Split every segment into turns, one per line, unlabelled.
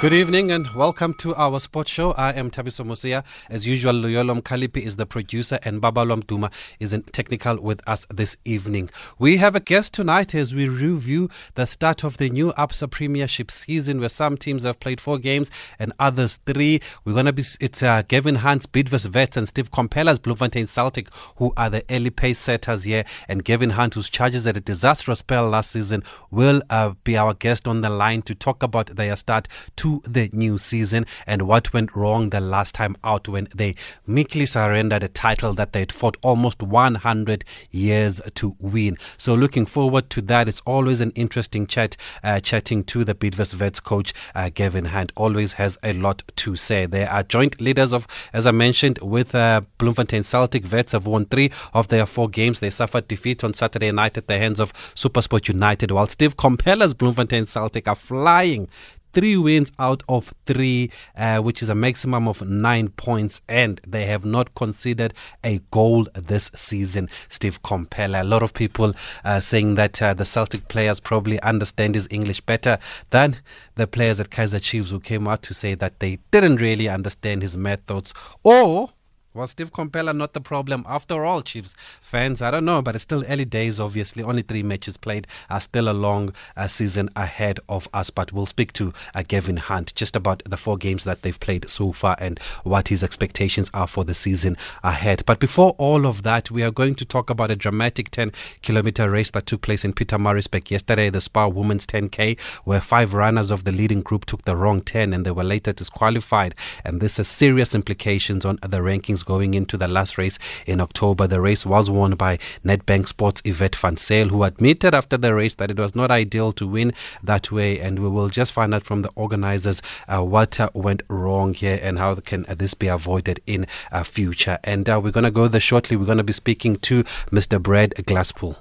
Good evening and welcome to our sports show. I am Thabiso Mosia. As usual, Loyolom Kalipi is the producer and Babalom Duma is in technical with us this evening. We have a guest tonight as we review the start of the new ABSA Premiership season where some teams have played four games and others three. We're going to be, it's uh, Gavin Hunt's Bidvest Wits and Steve Komphela's Bloemfontein Celtic who are the early pace setters here. And Gavin Hunt, whose charges at a disastrous spell last season, will uh, be our guest on the line to talk about their start to the new season and what went wrong the last time out when they meekly surrendered a title that they'd fought almost 100 years to win. So looking forward to that. It's always an interesting chat, uh, chatting to the Bidvest Wits coach, uh, Gavin Hunt. Always has a lot to say. They are joint leaders of, as I mentioned, with uh, Bloemfontein Celtic. Wits have won three of their four games. They suffered defeat on Saturday night at the hands of Supersport United, while Steve Komphela's Bloemfontein Celtic are flying three wins out of three, uh, which is a maximum of nine points, and they have not considered a goal this season. Steve Komphela. A lot of people uh, saying that uh, the Celtic players probably understand his English better than the players at Kaizer Chiefs, who came out to say that they didn't really understand his methods or was Steve Komphela not the problem after all, Chiefs fans? I don't know, but it's still early days, obviously. Only three matches played, are still a long uh, season ahead of us. But we'll speak to uh, Gavin Hunt just about the four games that they've played so far and what his expectations are for the season ahead. But before all of that, we are going to talk about a dramatic 10 kilometer race that took place in Pietermaritzburg yesterday, the Spar Women's 10K, where five runners of the leading group took the wrong 10 and they were later disqualified. And this has serious implications on the rankings going into the last race in October. The race was won by Nedbank Sports Yvette van Zyl, who admitted after the race that it was not ideal to win that way. And we will just find out from the organizers uh, what uh, went wrong here and how can this be avoided in uh, future. And uh, we're going to go there shortly. We're going to be speaking to Mr. Brad Glasspool.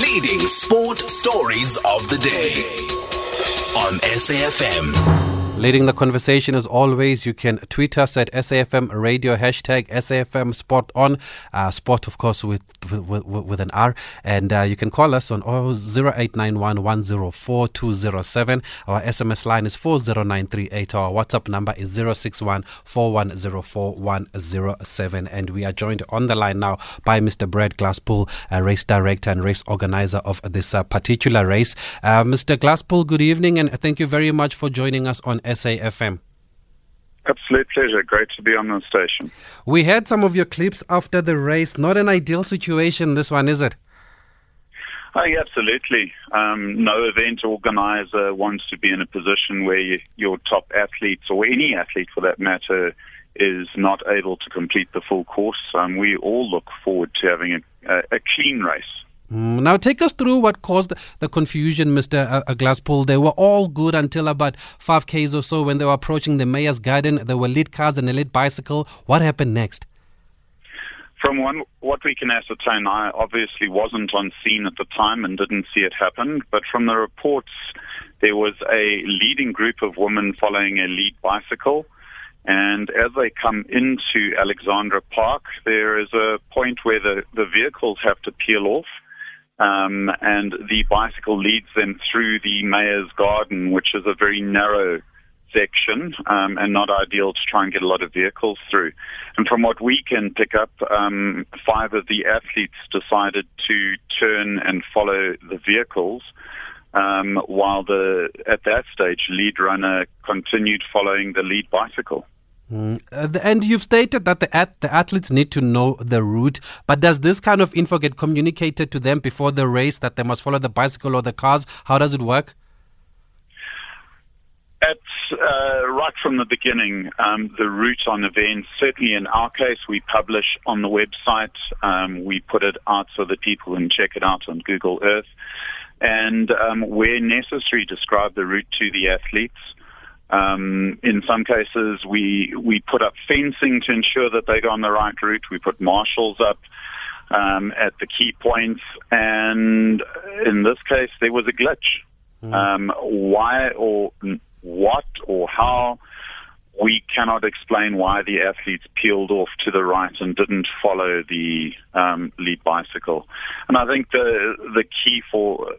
Leading sport stories of the day on SAFM.
Leading the conversation as always, you can tweet us at SAFM Radio, hashtag SAFM spot On, uh, sport of course with, with, with an R, and uh, you can call us on 0891 104 207. Our SMS line is 40938. Our WhatsApp number is 061 and we are joined on the line now by Mr. Brad Glasspool, race director and race organizer of this uh, particular race. Uh, Mr. Glasspool, good evening, and thank you very much for joining us on.
Absolute pleasure. Great to be on the station.
We had some of your clips after the race. Not an ideal situation, this one, is it?
Oh, yeah, absolutely. Um, no event organizer wants to be in a position where you, your top athletes, or any athlete for that matter, is not able to complete the full course. Um, we all look forward to having a, a, a clean race.
Mm, now, take us through what caused the confusion, Mr. Uh, uh, Glasspool. They were all good until about 5 Ks or so when they were approaching the mayor's garden. There were lit cars and a lit bicycle. What happened next?
From one, what we can ascertain, I obviously wasn't on scene at the time and didn't see it happen, but from the reports, there was a leading group of women following a lead bicycle. And as they come into Alexandra Park, there is a point where the, the vehicles have to peel off um, and the bicycle leads them through the mayor's garden, which is a very narrow section um, and not ideal to try and get a lot of vehicles through. And from what we can pick up, um, five of the athletes decided to turn and follow the vehicles. Um, while the at that stage lead runner continued following the lead bicycle.
Mm. Uh, and you've stated that the, at, the athletes need to know the route, but does this kind of info get communicated to them before the race that they must follow the bicycle or the cars? How does it work?
It's uh, right from the beginning, um, the route on events. Certainly in our case, we publish on the website. Um, we put it out so that people can check it out on Google Earth. And um, where necessary, describe the route to the athletes. Um, in some cases, we we put up fencing to ensure that they go on the right route. We put marshals up um, at the key points, and in this case, there was a glitch. Mm. Um, why or what or how we cannot explain why the athletes peeled off to the right and didn't follow the um, lead bicycle. And I think the the key for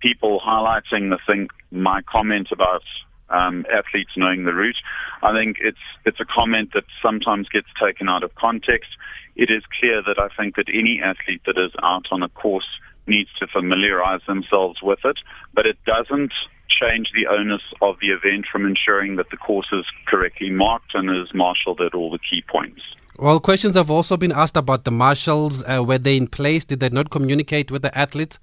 people highlighting the thing, my comment about um, athletes knowing the route, I think it's it's a comment that sometimes gets taken out of context. It is clear that I think that any athlete that is out on a course needs to familiarize themselves with it, but it doesn't change the onus of the event from ensuring that the course is correctly marked and is marshaled at all the key points.
Well, questions have also been asked about the marshals. Uh, were they in place? Did they not communicate with the athletes?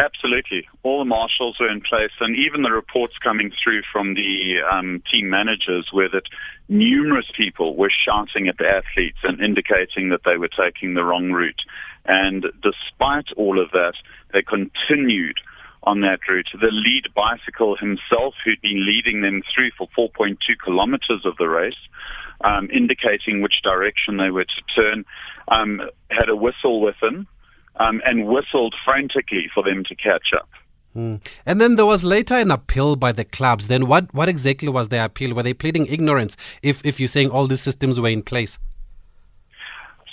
Absolutely. All the marshals were in place, and even the reports coming through from the um, team managers were that numerous people were shouting at the athletes and indicating that they were taking the wrong route. And despite all of that, they continued on that route. The lead bicycle himself, who'd been leading them through for 4.2 kilometers of the race, um, indicating which direction they were to turn, um, had a whistle with him um, and whistled frantically for them to catch up.
Mm. And then there was later an appeal by the clubs. Then what, what exactly was their appeal? Were they pleading ignorance if, if you're saying all these systems were in place?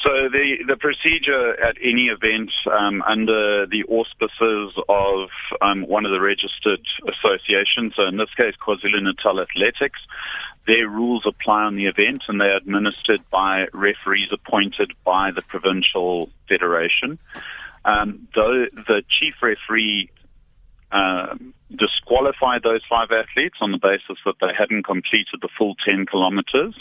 So the, the procedure at any event um, under the auspices of um, one of the registered associations, so in this case KwaZulu-Natal Athletics, their rules apply on the event and they're administered by referees appointed by the provincial federation. Um, though the chief referee uh, disqualified those five athletes on the basis that they hadn't completed the full 10 kilometers.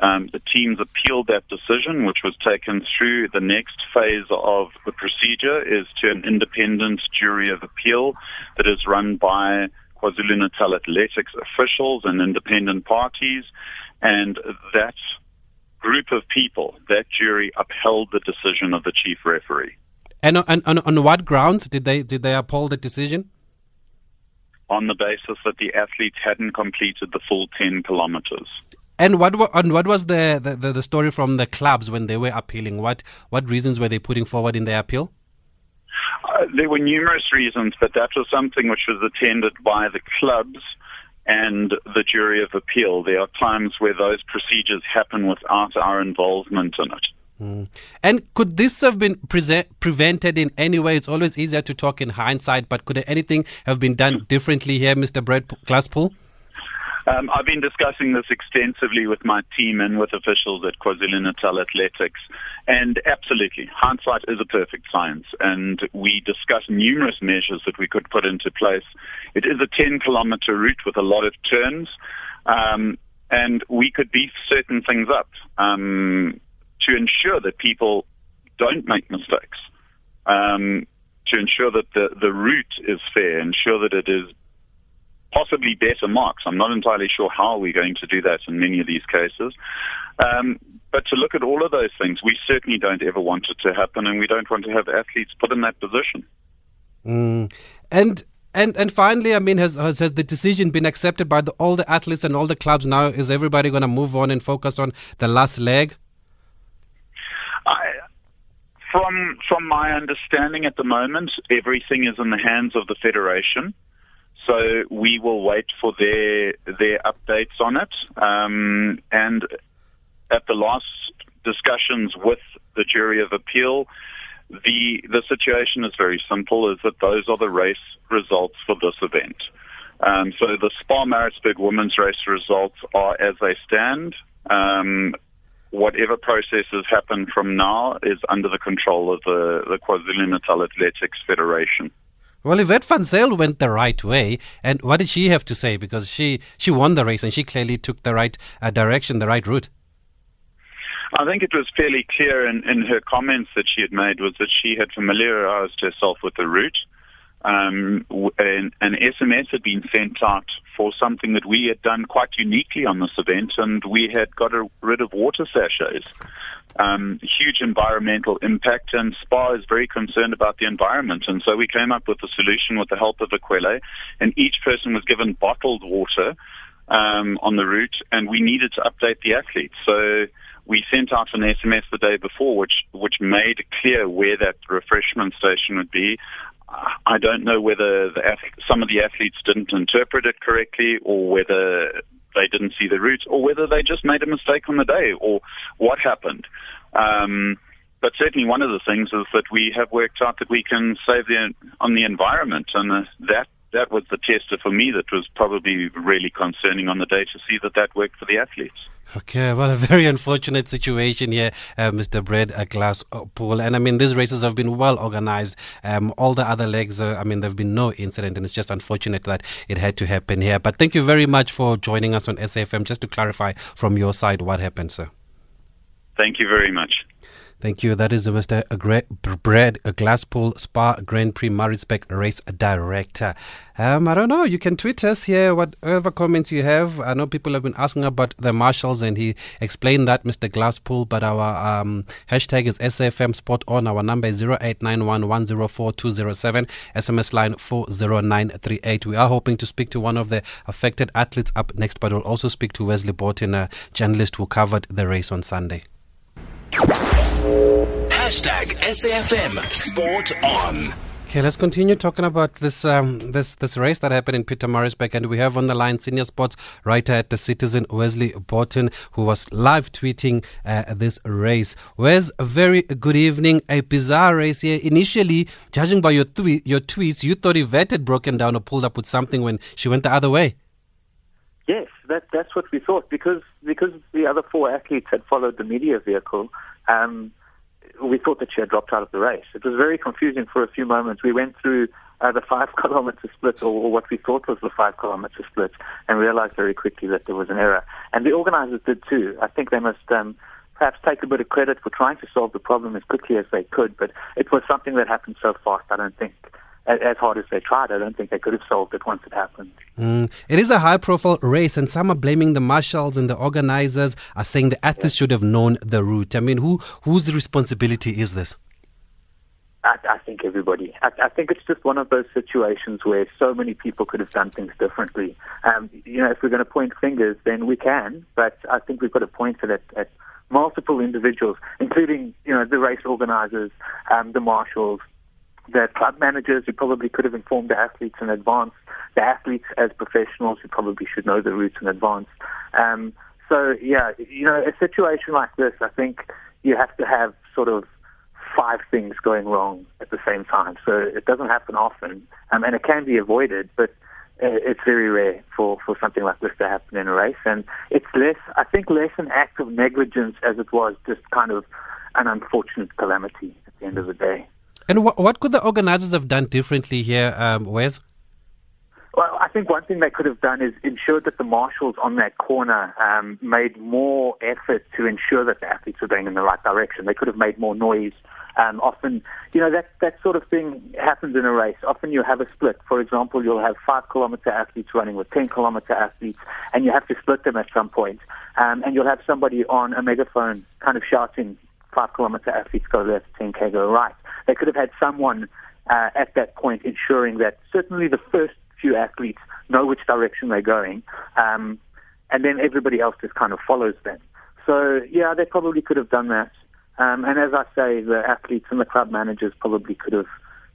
Um, the teams appealed that decision, which was taken through. The next phase of the procedure is to an independent jury of appeal that is run by KwaZulu-Natal athletics officials and independent parties. And that group of people, that jury upheld the decision of the chief referee.
And on, on, on what grounds did they did they uphold the decision?
On the basis that the athletes hadn't completed the full 10 kilometers.
And what and what was the, the, the story from the clubs when they were appealing? What what reasons were they putting forward in their appeal?
Uh, there were numerous reasons, but that was something which was attended by the clubs and the jury of appeal. There are times where those procedures happen without our involvement in it.
Mm. And could this have been pre- prevented in any way? It's always easier to talk in hindsight, but could anything have been done differently here, Mr. Brett Glasspool?
Um, I've been discussing this extensively with my team and with officials at KwaZulu Natal Athletics. And absolutely, hindsight is a perfect science. And we discussed numerous measures that we could put into place. It is a 10 kilometer route with a lot of turns. Um, and we could beef certain things up um, to ensure that people don't make mistakes, um, to ensure that the, the route is fair, ensure that it is possibly better marks. I'm not entirely sure how we're going to do that in many of these cases. Um, but to look at all of those things, we certainly don't ever want it to happen, and we don't want to have athletes put in that position.
Mm. And and and finally, I mean, has, has, has the decision been accepted by the, all the athletes and all the clubs now? Is everybody going to move on and focus on the last leg?
I, from from my understanding at the moment, everything is in the hands of the federation. So we will wait for their their updates on it. Um, and at the last discussions with the jury of appeal, the the situation is very simple: is that those are the race results for this event. Um, so the Spar Maritzburg women's race results are as they stand. Um, whatever processes happen from now is under the control of the, the KwaZulu Natal Athletics Federation.
Well, Yvette van Zyl went the right way, and what did she have to say? Because she she won the race and she clearly took the right uh, direction, the right route.
I think it was fairly clear in, in her comments that she had made was that she had familiarized herself with the route. Um, an, an SMS had been sent out for something that we had done quite uniquely on this event, and we had got rid of water sachets um, huge environmental impact, and SPAR is very concerned about the environment. And so we came up with a solution with the help of Aquelle, and each person was given bottled water um, on the route, and we needed to update the athletes. So we sent out an SMS the day before, which which made clear where that refreshment station would be. I don't know whether the, some of the athletes didn't interpret it correctly, or whether they didn't see the route or whether they just made a mistake on the day or what happened. Um, but certainly one of the things is that we have worked out that we can save the, on the environment, and uh, that that was the tester for me that was probably really concerning on the day to see that that worked for the athletes.
Okay, well, a very unfortunate situation here, uh, Mr. Brad uh, Glass Pool. And I mean, these races have been well organized. Um, all the other legs, uh, I mean, there have been no incident, and it's just unfortunate that it had to happen here. But thank you very much for joining us on SAFM. Just to clarify from your side what happened, sir.
Thank you very much.
Thank you. That is Mr. Brad Glasspool Spar Grand Prix Maritzburg Race Director. Um, I don't know. You can tweet us here, whatever comments you have. I know people have been asking about the marshals, and he explained that, Mr. Glasspool. But our um, hashtag is SAFM Spot On. Our number is 0891 SMS line 40938. We are hoping to speak to one of the affected athletes up next, but we'll also speak to Wesley Botton, a journalist who covered the race on Sunday.
Hashtag SAFM Sport On.
Okay, let's continue talking about this um, this this race that happened in Peter Pietermaritzburg, and we have on the line senior sports writer at the Citizen, Wesley Botton, who was live tweeting uh, this race. Wes, a very good evening. A bizarre race here. Initially, judging by your tweet, your tweets, you thought Yvette had broken down or pulled up with something when she went the other way.
Yes, that that's what we thought because because the other four athletes had followed the media vehicle. Um, we thought that she had dropped out of the race. It was very confusing for a few moments. We went through uh, the five kilometer split, or, or, what we thought was the five kilometer split, and realized very quickly that there was an error. And the organizers did too. I think they must um, perhaps take a bit of credit for trying to solve the problem as quickly as they could, but it was something that happened so fast, I don't think as hard as they tried, I don't think they could have solved it once it happened.
Mm. It is a high profile race, and some are blaming the marshals and the organizers, are saying the athletes should have known the route. I mean, who whose responsibility is this?
I, I think everybody. I, I, think it's just one of those situations where so many people could have done things differently. Um, you know, if we're going to point fingers, then we can, but I think we've got to point it at, at multiple individuals, including you know the race organizers, um, the marshals, the club managers who probably could have informed the athletes in advance, the athletes as professionals who probably should know the routes in advance. Um, so yeah, you know, a situation like this, I think you have to have sort of five things going wrong at the same time. So it doesn't happen often, um, and it can be avoided, but it's very rare for, for something like this to happen in a race. And it's less, I think, less an act of negligence as it was just kind of an unfortunate calamity at the end of the day.
And wh- what could the organizers have done differently here, um, Wes?
Well, I think one thing they could have done is ensured that the marshals on that corner um, made more effort to ensure that the athletes were going in the right direction. They could have made more noise. Um, often, you know, that, that sort of thing happens in a race. Often you have a split. For example, you'll have five kilometer athletes running with 10 kilometer athletes, and you have to split them at some point. Um, and you'll have somebody on a megaphone kind of shouting, five kilometer athletes go left, 10K go right. They could have had someone uh, at that point ensuring that certainly the first few athletes know which direction they're going, um, and then everybody else just kind of follows them. So yeah, they probably could have done that. Um, and as I say, the athletes and the club managers probably could have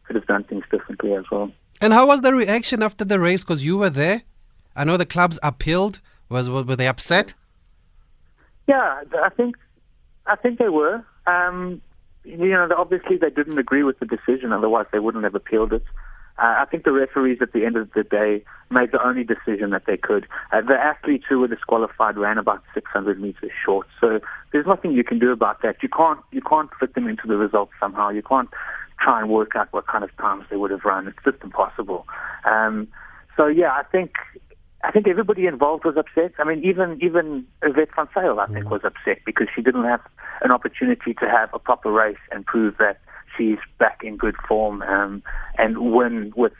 could have done things differently as well.
And how was the reaction after the race? Because you were there. I know the clubs appealed. Was were they upset?
Yeah, I think I think they were. Um, you know, obviously they didn't agree with the decision, otherwise they wouldn't have appealed it. Uh, I think the referees at the end of the day made the only decision that they could. Uh, the athletes who were disqualified ran about 600 meters short, so there's nothing you can do about that. You can't you can't fit them into the results somehow. You can't try and work out what kind of times they would have run. It's just impossible. Um, so yeah, I think I think everybody involved was upset. I mean, even even Yvette van Zyl, I think, mm. was upset because she didn't have an opportunity to have a proper race and prove that she's back in good form um, and win with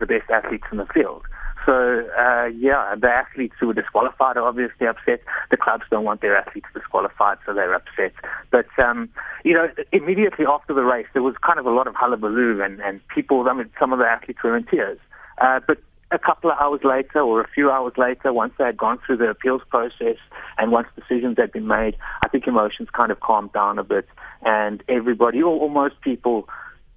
the best athletes in the field. So uh, yeah, the athletes who were disqualified are obviously upset. The clubs don't want their athletes disqualified, so they're upset. But um, you know, immediately after the race, there was kind of a lot of hullabaloo, and, and people. I mean, some of the athletes were in tears. Uh, but a couple of hours later or a few hours later, once they had gone through the appeals process and once decisions had been made, I think emotions kind of calmed down a bit and everybody or, most people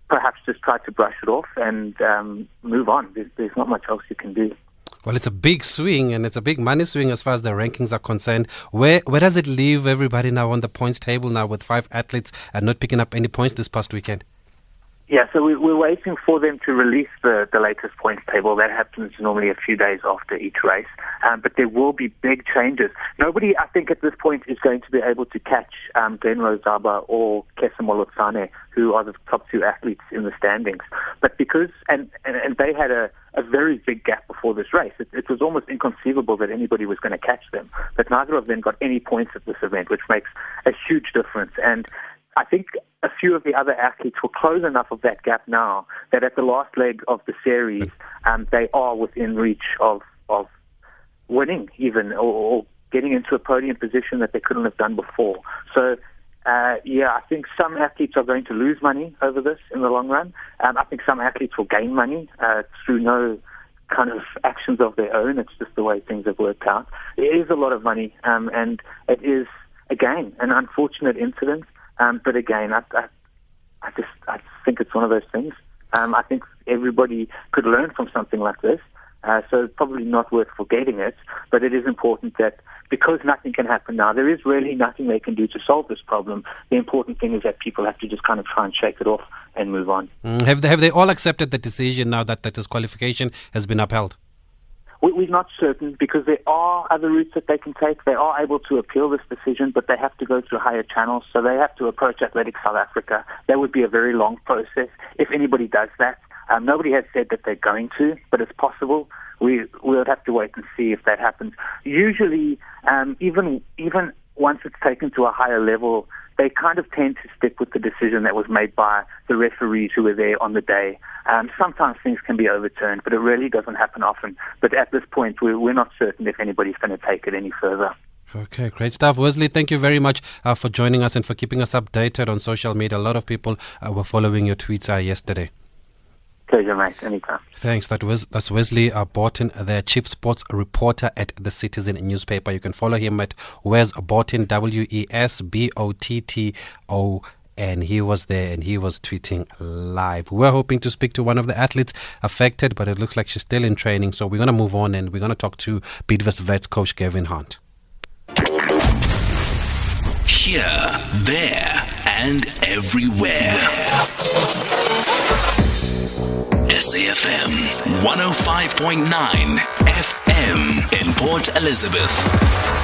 perhaps just tried to brush it off and um, move on. There's, there's not much else you can do.
Well, it's a big swing and it's a big money swing as far as the rankings are concerned. Where where does it leave everybody now on the points table now with five athletes and not picking up any points this past weekend?
Yeah, so we, we're waiting for them to release the, the latest points table. That happens normally a few days after each race. Um, but there will be big changes. Nobody, I think, at this point is going to be able to catch um, Glenrose Xaba or Kesa Molotsane, who are the top two athletes in the standings. But because, and, and, and they had a, a very big gap before this race. It, it was almost inconceivable that anybody was going to catch them. But neither of them got any points at this event, which makes a huge difference. And I think a few of the other athletes will close enough of that gap now that at the last leg of the series, um, they are within reach of of winning even or, or getting into a podium position that they couldn't have done before. So. Uh, yeah, I think some athletes are going to lose money over this in the long run. Um, I think some athletes will gain money uh, through no kind of actions of their own. It's just the way things have worked out. It is a lot of money, um, and it is again an unfortunate incident. Um, but again, I, I, I just I think it's one of those things. Um, I think everybody could learn from something like this. Uh, so it's probably not worth forgetting it, but it is important that because nothing can happen now, there is really nothing they can do to solve this problem. The important thing is that people have to just kind of try and shake it off and move on.
Mm, have they, have they all accepted the decision now that that disqualification has been upheld?
We're not certain because there are other routes that they can take. They are able to appeal this decision, but they have to go through higher channels. So they have to approach Athletics South Africa. That would be a very long process if anybody does that. Um, nobody has said that they're going to, but it's possible. We we'll have to wait and see if that happens. Usually, um, even even once it's taken to a higher level, they kind of tend to stick with the decision that was made by the referees who were there on the day. Um, sometimes things can be overturned, but it really doesn't happen often. But at this point, we're, we're not certain if anybody's going to take it any further.
Okay, great stuff. Wesley, thank you very much uh, for joining us and for keeping us updated on social media. A lot of people uh, were following your tweets uh, yesterday.
Pleasure, mate. Anytime.
Thanks. That was that's Wesley uh, Botton, the chief sports reporter at the Citizen newspaper. You can follow him at Wes Botton, W E S B O T T O and he was there and he was tweeting live. We are hoping to speak to one of the athletes affected, but it looks like she's still in training. So we're going to move on and we're going to talk to Bidvest Wits coach Gavin Hunt.
Here, there, and everywhere. SAFM 105.9 FM in Port Elizabeth.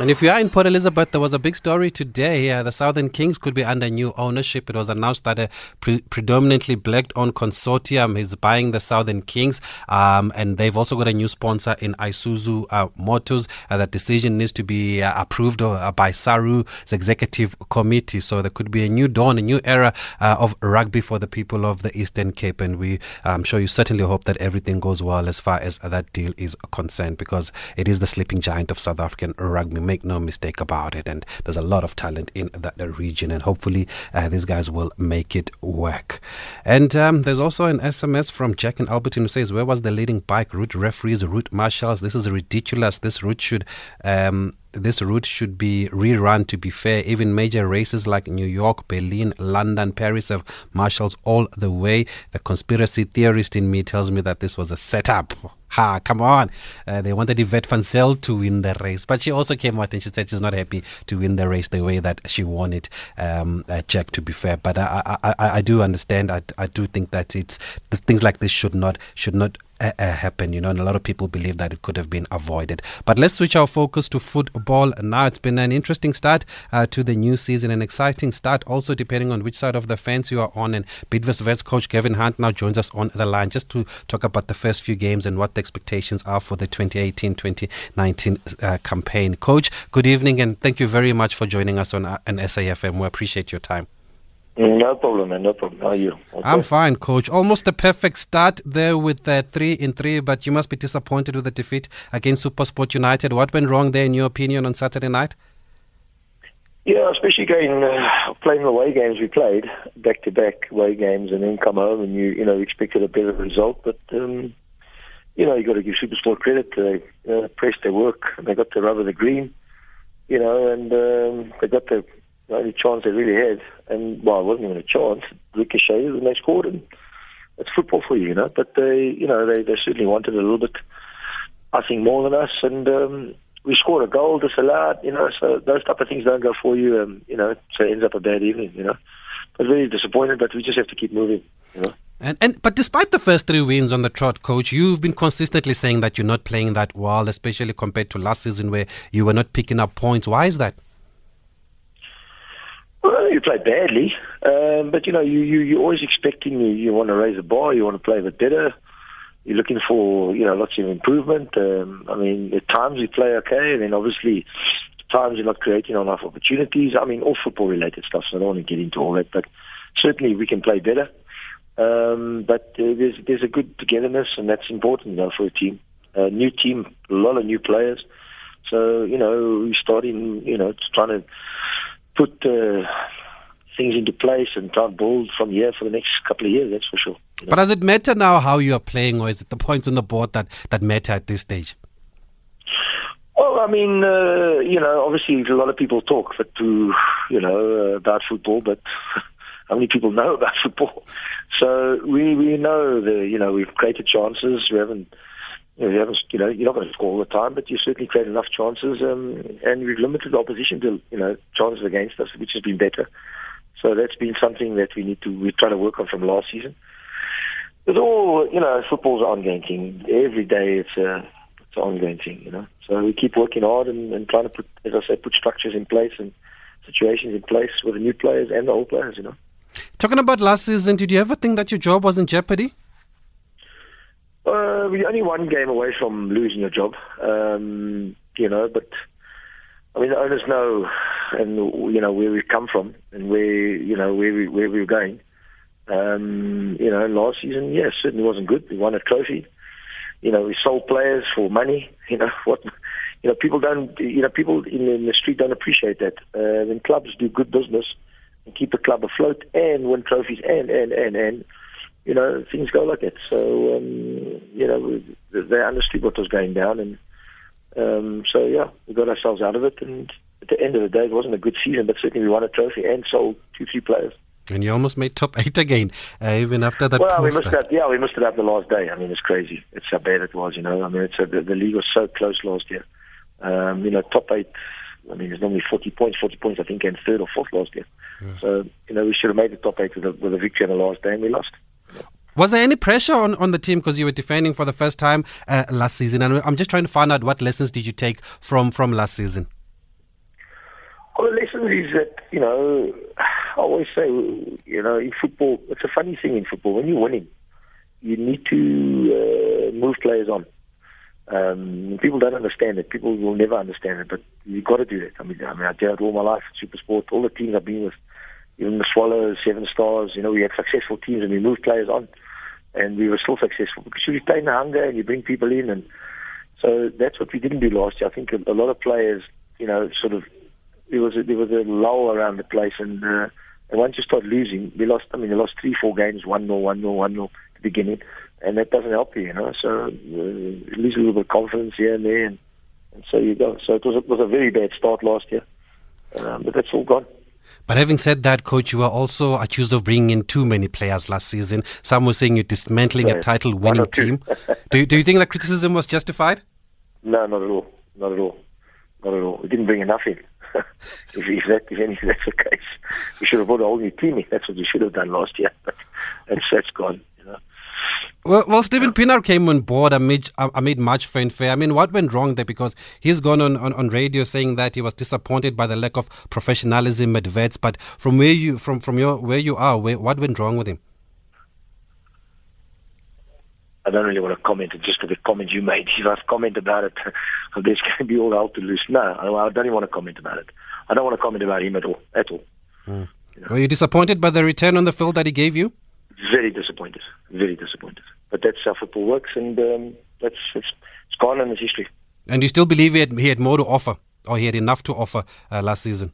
And if you are in Port Elizabeth, there was a big story today. Uh, the Southern Kings could be under new ownership. It was announced that a pre- predominantly black owned consortium is buying the Southern Kings. Um, and they've also got a new sponsor in Isuzu uh, Motors. Uh, that decision needs to be uh, approved uh, by SARU's executive committee. So there could be a new dawn, a new era uh, of rugby for the people of the Eastern Cape. And we, I'm sure you certainly hope that everything goes well as far as that deal is concerned because it is the sleeping giant of South African rugby make no mistake about it. And there's a lot of talent in that region, and hopefully uh, these guys will make it work. And um, there's also an SMS from Jack and Albertine who says, "Where was the leading bike route referees, route marshals? This is ridiculous. This route should." Um, this route should be rerun to be fair. Even major races like New York, Berlin, London, Paris have marshals all the way. The conspiracy theorist in me tells me that this was a setup. Ha, come on. Uh, they wanted Yvette van Zyl to win the race. But she also came out and she said she's not happy to win the race the way that she won it, um, uh, Jack, to be fair. But I, I, I, I do understand. I, I do think that it's things like this should not should not uh, uh, happen, you know, and a lot of people believe that it could have been avoided. But let's switch our focus to football now. It's been an interesting start uh, to the new season, an exciting start, also depending on which side of the fence you are on. And Bidvest Wits coach Gavin Hunt now joins us on the line just to talk about the first few games and what the expectations are for the 2018 2019 uh, campaign. Coach, good evening, and thank you very much for joining us on uh, an SAFM. We appreciate your time.
No problem, man. No problem. How are you?
Okay. I'm fine, coach. Almost the perfect start there with the three in three, but you must be disappointed with the defeat against Supersport United. What went wrong there, in your opinion, on Saturday night?
Yeah, especially going uh, playing the away games we played back to back away games, and then come home and you you know expected a better result, but um, you know you got to give Supersport credit. They uh, pressed their work. They got the rub the green, you know, and um, they got the the only chance they really had, and well, it wasn't even a chance, ricocheted and they scored. And it's football for you, you know. But they, you know, they, they certainly wanted a little bit, I think, more than us, and um, we scored a goal disallowed, you know. So those type of things don't go for you, um, you know. So it ends up a bad evening, you know. But really disappointed, but we just have to keep moving, you know.
And, and but despite the first three wins on the trot, coach, you've been consistently saying that you're not playing that well, especially compared to last season where you were not picking up points. Why is that?
Well, you play badly, um, but you know you you you're always expecting you you want to raise the bar, you want to play a bit better. You're looking for you know lots of improvement. Um, I mean, at times we play okay, and then obviously times you're not creating enough opportunities. I mean, all football related stuff. So I don't want to get into all that, but certainly we can play better. Um, but uh, there's there's a good togetherness, and that's important you know, for a team. A new team, a lot of new players. So you know, we're starting, you know, trying to put uh, things into place and try and build from here for the next couple of years. That's for sure.
You know? But does it matter now how you are playing, or is it the points on the board that that matter at this stage?
Well, I mean, uh, you know, obviously a lot of people talk but to, you know, uh, about football, but how many people know about football? So we we know the you know we've created chances. We haven't you know, you know you're not going to score all the time, but you certainly create enough chances. Um, and we've limited the opposition to you know chances against us, which has been better. So that's been something that we need to we're trying to work on from last season. It's all you know, football's an ongoing thing. Every day it's a it's an ongoing thing, you know. So we keep working hard and, and trying to put, as I said, put structures in place and situations in place with the new players and the old players, you know.
Talking about last season, did you ever think that your job was in jeopardy?
Uh, we're only one game away from losing your job, um, you know. But I mean, the owners know, and you know where we've come from, and where you know where we where we were going. Um, you know, last season, yes, yeah, certainly wasn't good. We won a trophy. You know, we sold players for money. You know what? You know, people don't. You know, people in, in the street don't appreciate that. Uh, when clubs do good business, and keep the club afloat and win trophies and and and and you know things go like that. So um, you know they understood what was going down, and um, so yeah, we got ourselves out of it. And at the end of the day, it wasn't a good season, but certainly we won a trophy and sold two three players.
And you almost made top eight again, uh, even after that.
Well, we missed that. Yeah, we missed it up the last day. I mean, it's crazy. It's how bad it was. You know, I mean, it's a, the, the league was so close last year. Um, you know, top eight I mean, there's normally 40 points, 40 points, I think, and third or fourth last year. Yeah. So, you know, we should have made the top eight with a, with a victory on the last day, and we lost.
Was there any pressure on, on the team because you were defending for the first time uh, last season? And I'm just trying to find out what lessons did you take from, from last season?
Well, the lesson is that, you know, I always say, you know, in football, it's a funny thing in football. When you're winning, you need to uh, move players on. Um, people don't understand it. People will never understand it, but you've got to do that. I mean, I mean, I did it all my life at Supersport. All the teams I've been with, even the Swallows, Seven Stars, you know, we had successful teams and we moved players on, and we were still successful because you retain the hunger and you bring people in, and so that's what we didn't do last year. I think a, a lot of players, you know, sort of there was a, there was a lull around the place, and uh, and once you start losing, we lost. I mean, we lost three, four games, one nil, one nil, one nil at the beginning and that doesn't help you, you know. So uh, you lose a little bit of confidence here and there, and, and so you go. So it was a, it was a very bad start last year, um, but that's all gone.
But having said that, coach, you were also accused of bringing in too many players last season. Some were saying you're dismantling a title-winning team. do, do you think that criticism was justified?
No, not at all. Not at all. Not at all. We didn't bring enough in. if, if, that, if anything, that's the case. We should have brought a whole new team in. That's what we should have done last year. But that's, that's gone.
Well, well, Steven Pienaar came on board amid, amid much fanfare. I mean, what went wrong there? Because he's gone on, on, on radio saying that he was disappointed by the lack of professionalism at Wits. But from where you from from your where you are, where, what went wrong with him?
I don't really want to comment just for the comment you made. If I've commented about it, there's going to be all hell to lose. No, I don't even want to comment about it. I don't want to comment about him at all. At all.
Mm. You know? Were you disappointed by the return on the field that he gave you?
Very disappointed. Very disappointed. But that's how football works, and um, that's it's, it's gone and it's history.
And you still believe he had, he had more to offer, or he had enough to offer uh, last season?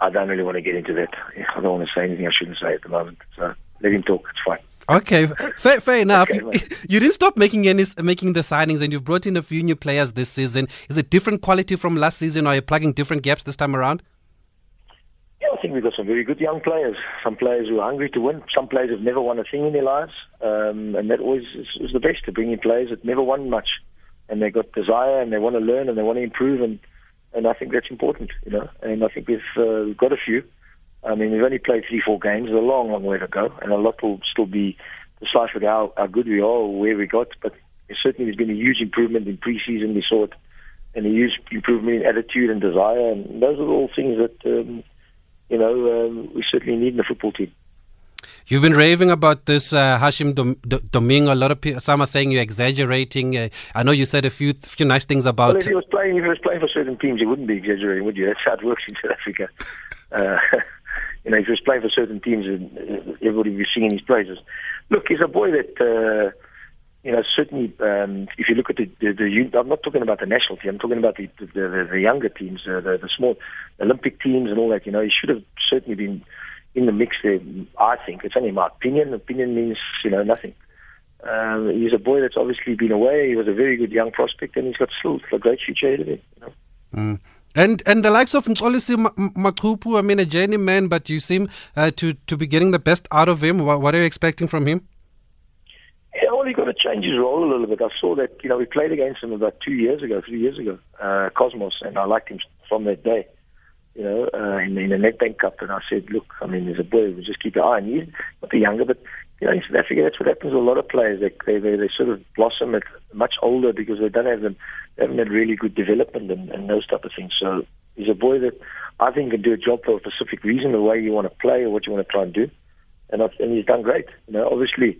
I don't really want to get into that. I don't want to say anything I shouldn't say at the moment. So let him talk. It's fine.
Okay, fair, fair enough. Okay, you didn't stop making any making the signings, and you've brought in a few new players this season. Is it different quality from last season, or are you plugging different gaps this time around?
I think we've got some very good young players. Some players who are hungry to win. Some players have never won a thing in their lives, um, and that always is, is the best to bring in players that never won much, and they got desire and they want to learn and they want to improve, and and I think that's important, you know. And I think we've, uh, we've got a few. I mean, we've only played three, four games. There's a long, long way to go, and a lot will still be deciphered how, how good we are or where we got. But certainly, there's been a huge improvement in preseason. We saw it, and a huge improvement in attitude and desire, and those are all things that. Um, you know, um, we certainly need in the football team.
You've been raving about this uh, Hashim Dom- Domingo. A lot of people, some are saying you're exaggerating. Uh, I know you said a few few nice things about.
Well, if he was playing, if he was playing for certain teams, he wouldn't be exaggerating, would you? That's how it works in South Africa. Uh, you know, if he was playing for certain teams, uh, everybody would be singing his praises. Look, he's a boy that. You know, certainly, um, if you look at the, the, the, I'm not talking about the national team. I'm talking about the the, the, the younger teams, the, the small Olympic teams, and all that. You know, he should have certainly been in the mix there. I think it's only my opinion. Opinion means you know nothing. Um, he's a boy that's obviously been away. He was a very good young prospect, and he's got still a great future ahead of him. You know?
Mm. And and the likes of Mxolisi Macuphu, I mean, a journeyman, but you seem uh, to to be getting the best out of him. What, what are you expecting from him?
Yeah, well, he got to change his role a little bit. I saw that, you know, we played against him about two years ago, three years ago, uh, Cosmos, and I liked him from that day, you know, uh, in, in the Nedbank Cup. And I said, look, I mean, there's a boy, we just keep an eye on you. Not the younger, but, you know, in South Africa, that's what happens to a lot of players. They, they, they, they sort of blossom at much older because they don't have them, they haven't had really good development and, and those type of things. So he's a boy that I think can do a job for a specific reason, the way you want to play or what you want to try and do. And, I, and he's done great. You know, obviously,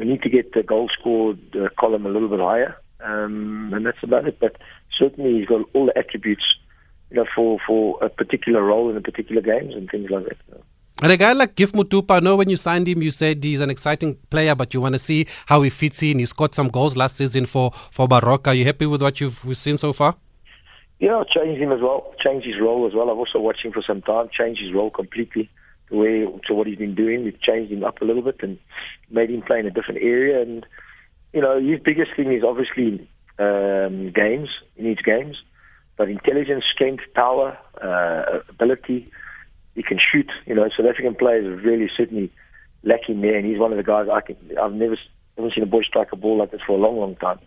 we need to get the goal scored uh, column a little bit higher, um, and that's about it. But certainly, he's got all the attributes, you know, for for a particular role in a particular games and things like that.
And a guy like Gift Motupa, I know when you signed him, you said he's an exciting player, but you want to see how he fits in. He scored some goals last season for, for Baroka. Are you happy with what you've we've seen so far?
Yeah, I've changed him as well, changed his role as well. I've also watched him for some time, changed his role completely where, to what he's been doing. We've changed him up a little bit and made him play in a different area. And, you know, his biggest thing is obviously um, games. He needs games. But intelligence, strength, power, uh, ability, he can shoot. You know, South African players really certainly lacking there. And he's one of the guys I can, I've never, never seen a boy strike a ball like this for a long, long time.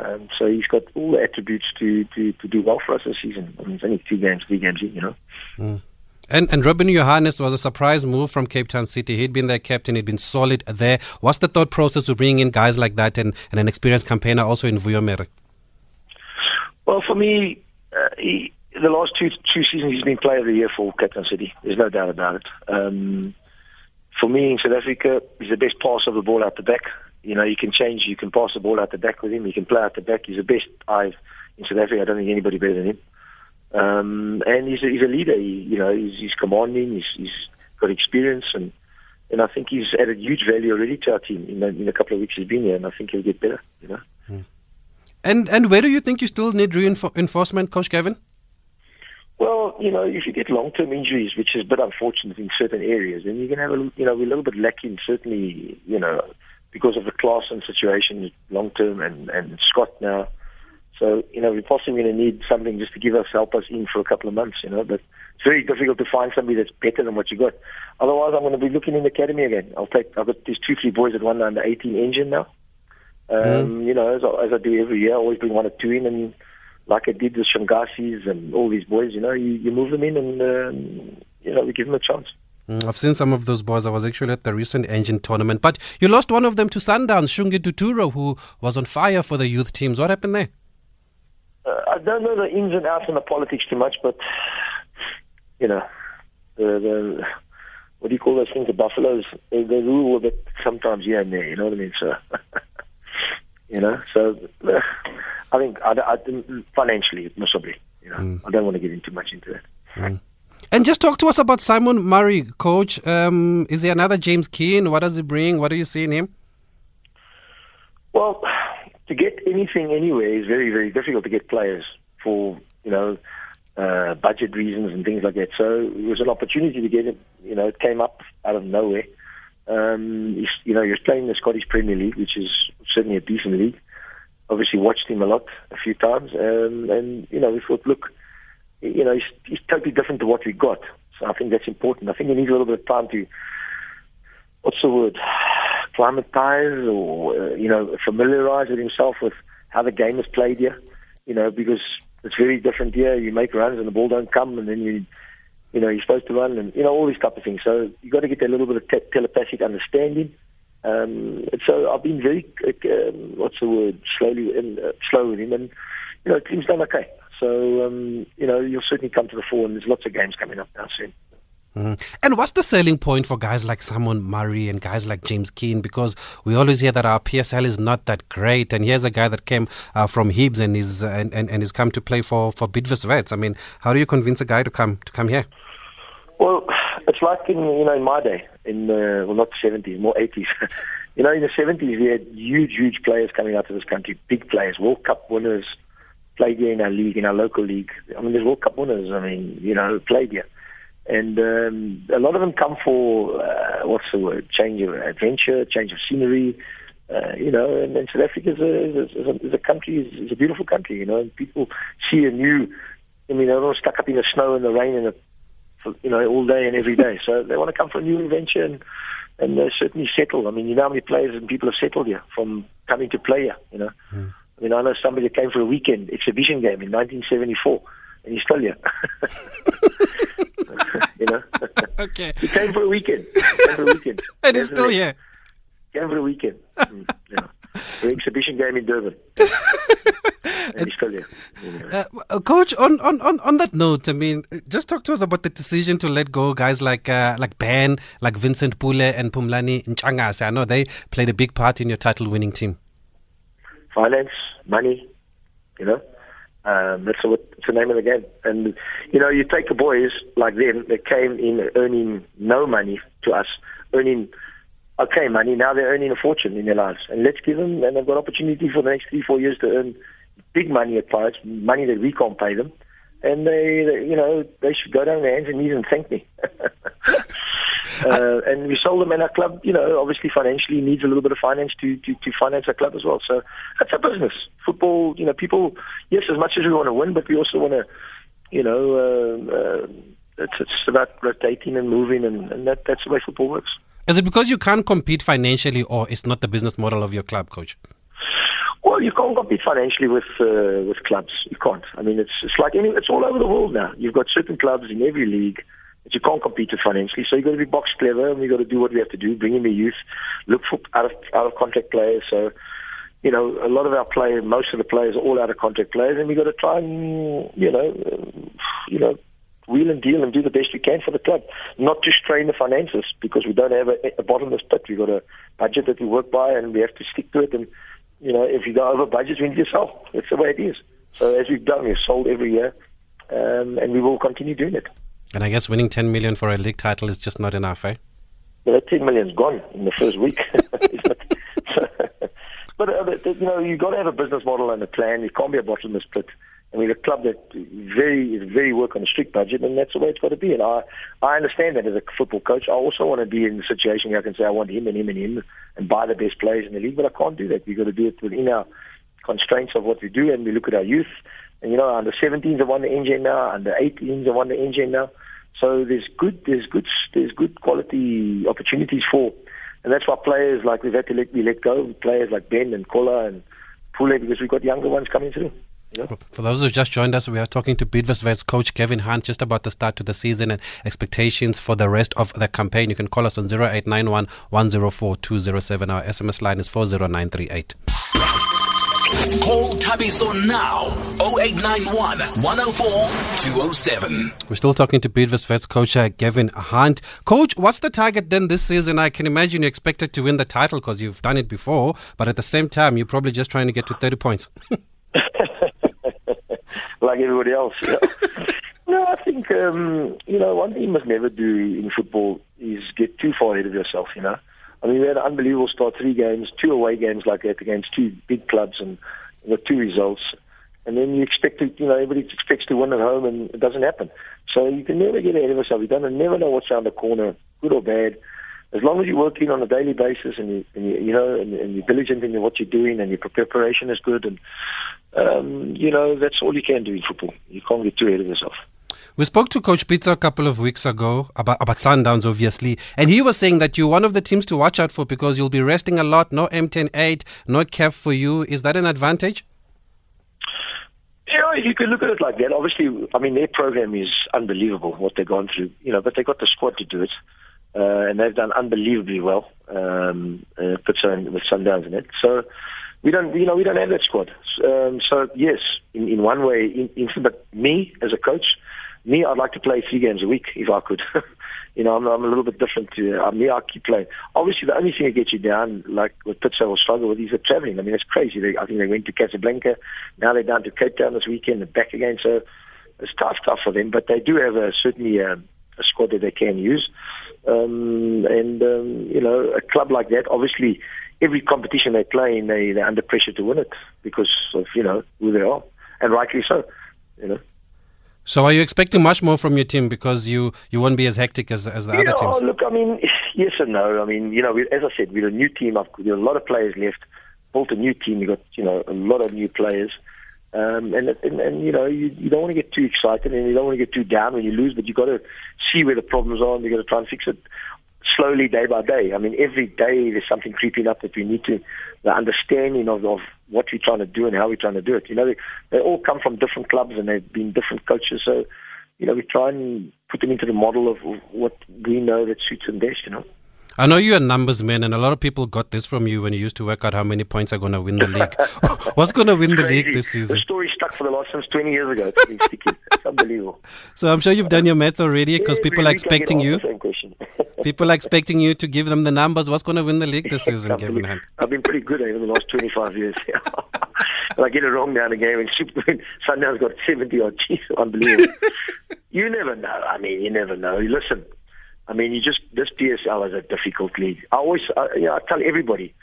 Um, so he's got all the attributes to, to, to do well for us this season. I mean, it's only two games, three games in, you know.
Mm. And and Robyn Johannes was a surprise move from Cape Town City. He'd been their captain. He'd been solid there. What's the thought process to bringing in guys like that and, and an experienced campaigner also in Vuyo Mere?
Well, for me, uh, he, the last two two seasons he's been player of the year for Cape Town City. There's no doubt about it. Um, for me in South Africa, he's the best passer of the ball out the back. You know, you can change, you can pass the ball out the back with him. You can play out the back. He's the best I've in South Africa. I don't think anybody better than him. Um, and he's a, he's a leader. He, you know, he's, he's commanding. He's, he's got experience, and and I think he's added huge value already to our team in, the, in a couple of weeks he's been here, and I think he'll get better. You know.
Hmm. And and where do you think you still need reinforcement, Coach Gavin?
Well, you know, if you get long-term injuries, which is a bit unfortunate in certain areas, then you can have a, you know, we're a little bit lacking, certainly, you know, because of the class and situation long-term, and and Scott now so, you know, we're possibly going to need something just to give us, help us in for a couple of months, you know, but it's very difficult to find somebody that's better than what you got. Otherwise, I'm going to be looking in the academy again. I'll take, I've got these two, three boys that run under 18 engine now. Um, mm. You know, as I, as I do every year, I always bring one or two in and like I did with Shangasis and all these boys, you know, you, you move them in and, um, you know, we give them a chance.
Mm, I've seen some of those boys. I was actually at the recent engine tournament, but you lost one of them to Sundowns, Shungi Tuturo, who was on fire for the youth teams. What happened there?
Uh, I don't know the ins and outs and the politics too much, but you know, the the what do you call those things? The buffaloes. They, they rule a bit sometimes here and there. You know what I mean? So, you know, so uh, I think I, I, financially, possibly. You know, mm. I don't want to get into much into that.
Mm. And just talk to us about Simon Murray, coach. Um, is he another James Keene? What does he bring? What do you see in him?
Well, to get anything anywhere is very, very difficult to get players for, you know, uh, budget reasons and things like that. So it was an opportunity to get it, you know, it came up out of nowhere. Um, you know, he was playing the Scottish Premier League, which is certainly a decent league. Obviously watched him a lot, a few times, um, and, you know, we thought, look, you know, he's, he's totally different to what we got. So I think that's important. I think he needs a little bit of time to, what's the word, climatize or, uh, you know, familiarize with himself with how the game is played here, you know, because it's very different here. You make runs and the ball don't come and then you, you know, you're supposed to run and, you know, all these type of things. So you've got to get a little bit of te- telepathic understanding. Um, so I've been very, um, what's the word, slowly, in, uh, slow with him and, you know, team's done okay. So, um, you know, you'll certainly come to the fore, and there's lots of games coming up now soon.
Mm. And what's the selling point for guys like Simon Murray and guys like James Keene? Because we always hear that our PSL is not that great, and here's a guy that came uh, from Hibs and is uh, and, and and is come to play for for Bidvest Wits. I mean, how do you convince a guy to come to come here?
Well, it's like in you know in my day, in uh, well not the seventies, more eighties. you know, in the seventies we had huge, huge players coming out of this country, big players, World Cup winners, played here in our league, in our local league. I mean, there's World Cup winners. I mean, you know, played here, and um, a lot of them come for uh, what's the word? Change of adventure, change of scenery. Uh, you know, and, and South Africa is a, is a, is a country, is, is a beautiful country. You know, and people see a new. I mean, they're all stuck up in the snow and the rain and the, you know, all day and every day. So they want to come for a new adventure and and they certainly settle. I mean, you know how many players and people have settled here from coming to play here. You know. Mm. I mean, I know somebody that came for a weekend exhibition game in 1974, and he's still here. you know?
Okay.
he came for a weekend. Came for a weekend.
and he's still here.
Came for a weekend. Mm, yeah. The exhibition game in Durban. and he's still here.
Uh, uh, Coach, on, on, on, on that note, I mean, just talk to us about the decision to let go guys like uh, like Ben, like Vincent Pule and Phumlani Ntshangase. I know they played a big part in your title winning team
finance, money, you know. Um, that's what it's the name of the game. And you know, you take the boys like them that came in earning no money to us, earning okay money. Now they're earning a fortune in their lives, and let's give them. And they've got opportunity for the next three, four years to earn big money at Pirates, money that we can't pay them. And they, they you know, they should go down their hands and knees and thank me. Uh, and we sold them, and our club, you know, obviously financially needs a little bit of finance to, to, to finance our club as well. So that's a business. Football, you know, people, yes, as much as we want to win, but we also want to, you know, uh, uh, it's, it's about rotating and moving, and, and that, that's the way football works.
Is it because you can't compete financially, or it's not the business model of your club, coach?
Well, you can't compete financially with uh, with clubs. You can't. I mean, it's it's like any. It's all over the world now. You've got certain clubs in every league but you can't compete with financially. So you've got to be box clever, and we've got to do what we have to do, bring in the youth, look for out of out of contract players. So, you know, a lot of our players, most of the players, are all out of contract players, and we've got to try and you know, you know, wheel and deal and do the best we can for the club. Not to strain the finances because we don't have a, a bottomless pit. We've got a budget that we work by, and we have to stick to it. And you know, if you go over budget, we need to sell. That's the way it is. So as we've done, we've sold every year, um, and we will continue doing it.
And I guess winning 10 million for a league title is just not enough, eh?
Well, that 10 million's gone in the first week. but, uh, you know, you've got to have a business model and a plan. It can't be a bottomless pit. I mean, a club that very is very work on a strict budget, and that's the way it's got to be. And I, I understand that as a football coach. I also want to be in the situation where I can say I want him and him and him and buy the best players in the league, but I can't do that. We've got to do it within our constraints of what we do, and we look at our youth. You know, under 17s have won the Engen now, under 18s have won the Engen now. So there's good, there's good, there's good quality opportunities for, and that's why players like we've had to let we let go players like Ben and Kola and Pule because we've got younger ones coming through.
For those who just joined us, we are talking to Bidvest coach Gavin Hunt just about the start to the season and expectations for the rest of the campaign. You can call us on 0891 104 207. Our SMS line is 40938.
Call Thabiso now 0891 104 207.
We're still talking to Bidvest Wits coach uh, Gavin Hunt. Coach, what's the target then this season? I can imagine you expected to win the title because you've done it before, but at the same time, you're probably just trying to get to 30 points.
like everybody else. Yeah. no, I think, um, you know, one thing you must never do in football is get too far ahead of yourself, you know. I mean, we had an unbelievable start, three games, two away games like that against two big clubs and know, two results. And then you expect to, you know, everybody expects to win at home and it doesn't happen. So you can never get ahead of yourself. You don't never know what's around the corner, good or bad. As long as you're working on a daily basis and you, and you, you know, and, and you're diligent in what you're doing and your preparation is good and, um, you know, that's all you can do in football. You can't get too ahead of yourself.
We spoke to Coach Pitso a couple of weeks ago about, about Sundowns, obviously, and he was saying that you're one of the teams to watch out for because you'll be resting a lot. No MTN8, no CAF for you. Is that an advantage?
Yeah, you could look at it like that. Obviously, I mean, their program is unbelievable what they've gone through, you know, but they've got the squad to do it. Uh, and they've done unbelievably well, um, uh, with Sundowns in it. So, we don't, you know, we don't have that squad. Um, so yes, in, in one way, in, in, but me as a coach, me, I'd like to play three games a week if I could. you know, I'm, I'm a little bit different to uh, me. I keep playing. Obviously, the only thing that gets you down, like what Pitso will struggle with, is the traveling. I mean, it's crazy. They, I think they went to Casablanca. Now they're down to Cape Town this weekend and back again. So it's tough, tough for them. But they do have a certainly a, um, a squad that they can use. Um, and um, you know, a club like that, obviously, every competition they play in, they, they're under pressure to win it because of you know who they are, and rightly so. You know.
So, are you expecting much more from your team because you, you won't be as hectic as as the
yeah,
other teams?
Look, I mean, yes and no. I mean, you know, we, as I said, we're a new team. I've got a lot of players left. Built a new team. We got you know a lot of new players. Um, and, and, and, you know, you, you don't want to get too excited and you don't want to get too down when you lose, but you've got to see where the problems are and you've got to try and fix it slowly day by day. I mean, every day there's something creeping up that we need to, the understanding of, of what we're trying to do and how we're trying to do it. You know, they, they all come from different clubs and they've been different coaches. So, you know, we try and put them into the model of what we know that suits them best, you know.
I know you're a numbers man, and a lot of people got this from you when you used to work out how many points are going to win the league. What's going to win the league this season?
The story stuck for the last since 20 years ago. It's, it's unbelievable.
So I'm sure you've done your maths already because people are expecting you. People are expecting you to give them the numbers. What's going to win the league this season, Gavin Hunt?
I've been pretty good over the last 25 years. I get it wrong now and again. When Sundowns got 70 odd, geez, unbelievable. you never know. I mean, you never know. Listen, I mean, you just this PSL is a difficult league. I always, uh, you know, I tell everybody,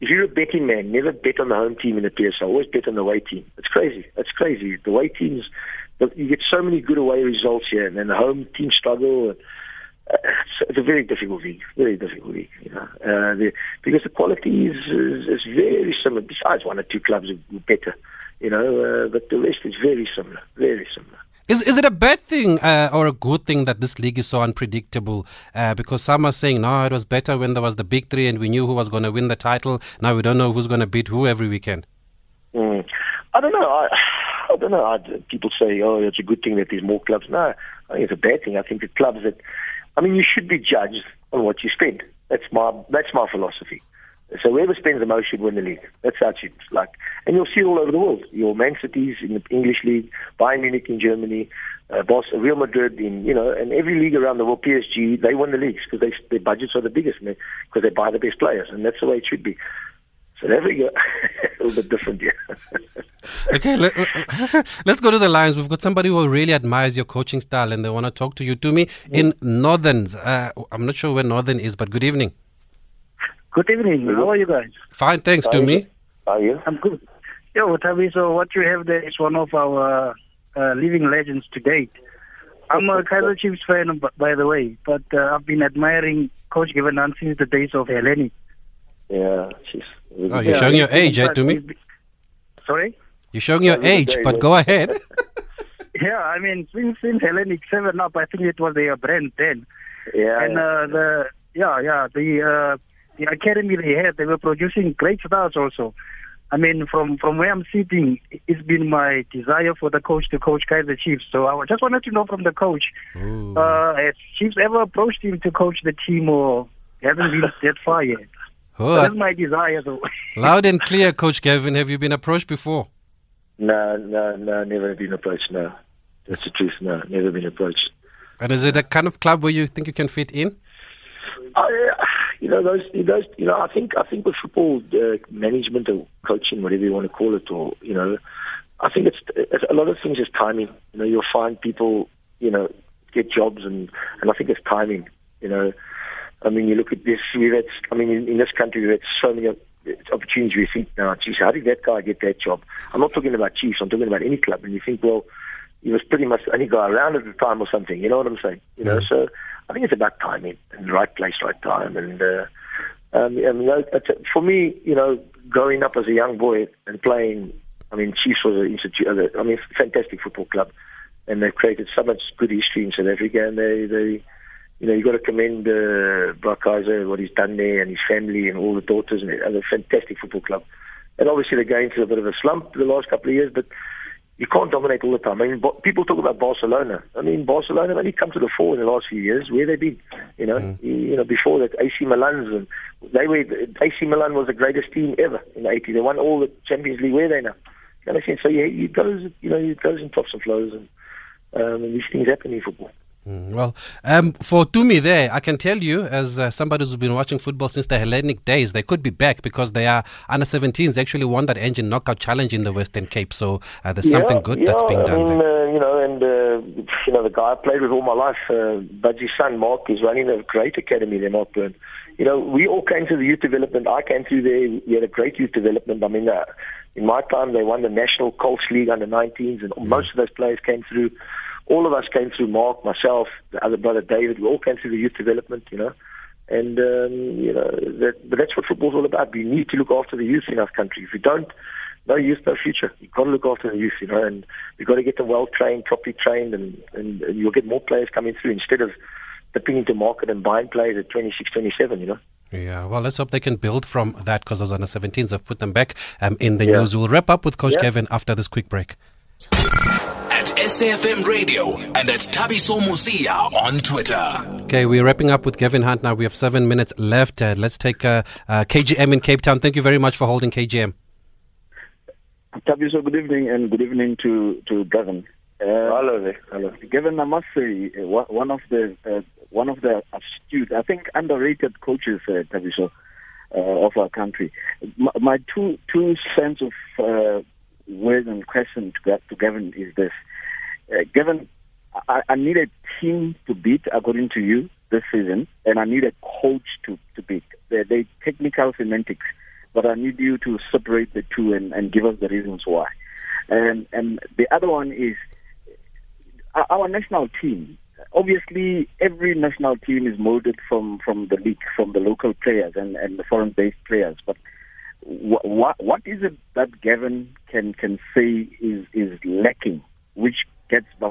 if you're a betting man, never bet on the home team in the PSL. Always bet on the away team. It's crazy. It's crazy. The away teams, you get so many good away results here, and then the home team struggle. And, it's, it's a very difficult league. Very difficult league. You know, uh, the, because the quality is, is is very similar. Besides one or two clubs are better. You know, uh, but the rest is very similar. Very similar.
Is is it a bad thing uh, or a good thing that this league is so unpredictable? Uh, because some are saying no, it was better when there was the big three and we knew who was going to win the title. Now we don't know who's going to beat who every weekend.
Mm. I don't know. I, I don't know. I, people say, oh, it's a good thing that there's more clubs. No, I think it's a bad thing. I think the clubs that, I mean, you should be judged on what you spend. That's my that's my philosophy. So whoever spends the most should win the league. That's how it's like. And you'll see it all over the world. Your Man Cities in the English league, Bayern Munich in Germany, uh, Boston, Real Madrid in, you know, and every league around the world, PSG, they win the leagues because their budgets are the biggest because they buy the best players. And that's the way it should be. So there we go. a little bit different, yeah.
okay, let, us go to the lines. We've got somebody who really admires your coaching style and they want to talk to you. To me, in Northerns, uh, I'm not sure where Northern is, but good evening.
Good evening. How are you guys?
Fine, thanks. to me.
How are you?
I'm good. Yo, Tabi, so what you have there is one of our uh, living legends to date. I'm a Kaizer Chiefs fan, by the way, but uh, I've been admiring Coach Gavin since the days of Hellenic.
Yeah, she's.
Oh, you're yeah, showing your age, eh, to me?
Sorry?
You're showing your age, but go ahead.
yeah, I mean, since, since Hellenic 7 up, I think it was their brand then.
Yeah.
And uh, the, yeah, yeah, the, uh, the academy they had, they were producing great stars also. I mean, from from where I'm sitting, it's been my desire for the coach to coach Kaizer Chiefs. So I just wanted to know from the coach, uh, has Chiefs ever approached him to coach the team, or haven't been that far yet? Oh, that's my desire, though.
loud and clear, Coach Gavin. Have you been approached before?
No, no, no, never been approached. No, that's the truth. No, never been approached.
And is it a kind of club where you think you can fit in?
I, you know, those, those, you know, I think, I think with football uh, management or coaching, whatever you want to call it, or you know, I think it's, it's a lot of things is timing. You know, you'll find people, you know, get jobs, and and I think it's timing. You know, I mean, you look at this. We've had, I mean, in, in this country, we've had so many opportunities. We think now, geez, how did that guy get that job? I'm not talking about Chiefs. I'm talking about any club, and you think, well, he was pretty much the only guy around at the time or something. You know what I'm saying? You know, mm-hmm. so I think it's about timing and the right place, right time. And uh, um, I mean, for me, you know, growing up as a young boy and playing, I mean, Chiefs was an institute. I mean, fantastic football club. and they've created so much good history in South Africa. And they, they you know, you've got to commend uh, Brock Kaizer, what he's done there, and his family, and all the daughters, and a fantastic football club. And obviously, they're going through a bit of a slump the last couple of years, but you can't dominate all the time. I mean, people talk about Barcelona. I mean, Barcelona only come to the fore in the last few years. Where they been? You know, mm. you know, before that, AC Milan's and they were AC Milan was the greatest team ever in the 80s. They won all the Champions League. Where they now? You understand? So yeah, it goes, you know, it goes in tops and flows, and, um, and these things happen in football.
Mm, well, um, for Tumi there, I can tell you, as uh, somebody who's been watching football since the Hellenic days, they could be back because they are under 17s actually won that Engen knockout challenge in the Western Cape. So uh, there's yeah, something good
yeah,
that's being done
I
mean,
there. Uh, you know, and uh, you know the guy I played with all my life, uh, Budgie's son Mark, is running a great academy there, Mark Byrne. You know, we all came through the youth development. I came through there. We had a great youth development. I mean, uh, in my time, they won the National Colts League under 19s, and mm. most of those players came through all of us came through Mark, myself, the other brother David. We all came through the youth development, you know. And um, you know, that, but that's what football's all about. We need to look after the youth in our country. If we don't, no youth, no future. You've got to look after the youth, you know, and we've got to get them well trained, properly trained, and, and, and you'll get more players coming through instead of dipping into market and buying players at 26, 27, you know.
Yeah, well, let's hope they can build from that because those under 17s have put them back um, in the yeah. news. We'll wrap up with Coach yeah. Gavin after this quick break.
SAFM Radio and at Thabiso Mosia on Twitter.
Okay, we're wrapping up with Gavin Hunt now. We have seven minutes left. Uh, let's take uh, uh, KGM in Cape Town. Thank you very much for holding KGM.
Thabiso, good evening and good evening to, to Gavin.
Uh, hello there. Hello.
Gavin, I must say, uh, one of the uh, one of the astute, I think, underrated coaches, uh, Thabiso, of our country. My, my two two cents of words and question to, to Gavin is this uh, given I, I need a team to beat, according to you, this season, and I need a coach to, to beat. They're, they're technical semantics, but I need you to separate the two and, and give us the reasons why. And, and the other one is our national team. Obviously, every national team is molded from, from the league, from the local players and, and the foreign based players. But what, what is it that Gavin can, can say is, is lacking,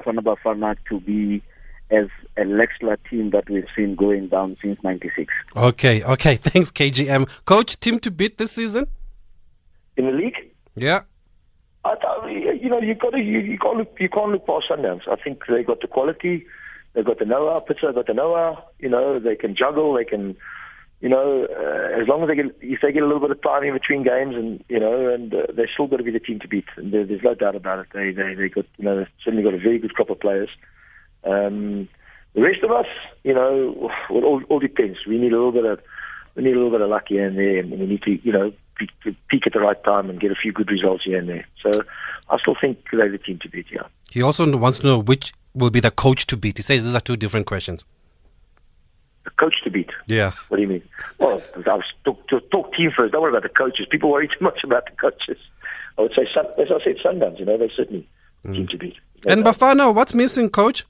Bafana Bafana to be as a Lexler team that we've seen going down since '96.
Okay, okay. Thanks, KGM. Coach, team to beat this season
in the league?
Yeah.
I you know, you got to you, you can't look you can't look past Sundowns. I think they got the quality, they got the know-how. Pitso got the know-how. You know, they can juggle, they can you know, uh, as long as they get, if they get a little bit of time in between games, and you know, and uh, they're still got to be the team to beat. There, there's no doubt about it. They, they, they got, you know, they've certainly got a very good crop of players. Um, the rest of us, you know, it all, all depends. We need a little bit of, we need a little bit of luck here and there, and we need to, you know, peak, peak at the right time and get a few good results here and there. So, I still think they're the team to beat. Yeah.
He also wants to know which will be the coach to beat. He says these are two different questions
coach to beat.
Yeah.
What do you mean? Well, I was talk, to talk team first. Don't worry about the coaches. People worry too much about the coaches. I would say, as I said, Sundowns. You know, they certainly mm. team to beat.
No and doubt. Bafana, what's missing, coach?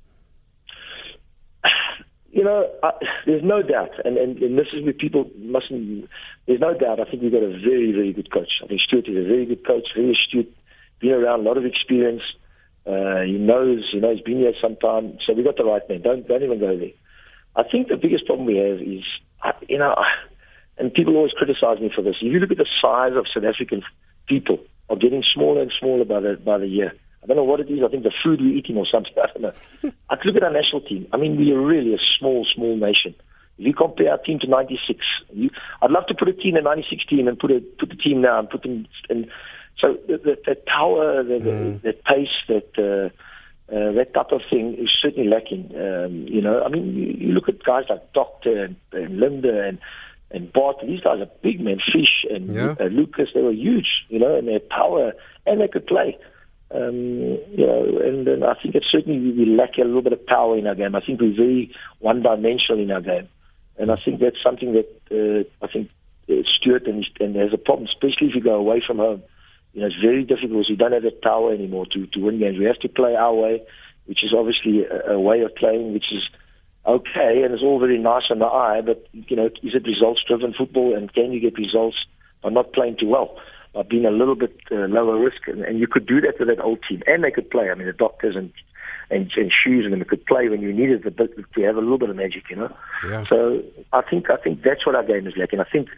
You know, I, there's no doubt, and, and, and this is where people mustn't. There's no doubt. I think we've got a very, very good coach. I think Stuart is a very good coach, very astute, been around a lot of experience. Uh, he knows, you know, he's been here some time. So we got the right man. Don't don't even go there. I think the biggest problem we have is, you know, and people always criticize me for this. If you look at the size of South African people are getting smaller and smaller by the by the year. I don't know what it is. I think the food we're eating or something. I don't know. I look at our national team. I mean, we are really a small, small nation. If you compare our team to '96, you, I'd love to put a team in '96 team and put a put the team now and put them. And so the, the, the tower, the, mm. the, the pace, that. Uh, uh, that type of thing is certainly lacking. Um, you know, I mean, you, you look at guys like Doctor and, and Linda and and Bart. These guys are big men. Fish and yeah. uh, Lucas, they were huge. You know, and their power and they could play. Um, you know, and, and I think it's certainly we, we lack a little bit of power in our game. I think we're very one-dimensional in our game, and I think that's something that uh, I think uh, Stuart and, and there's a problem, especially if you go away from home you know, it's very difficult we don't have that power anymore to, to win games. We have to play our way, which is obviously a, a way of playing which is okay and it's all very nice on the eye, but, you know, is it results driven football and can you get results by not playing too well? by being a little bit uh, lower risk, and, and you could do that with that old team, and they could play. I mean, the doctors and and, and shoes, and they could play when you needed the bit to have a little bit of magic, you know.
Yeah.
So I think I think that's what our game is like, and I think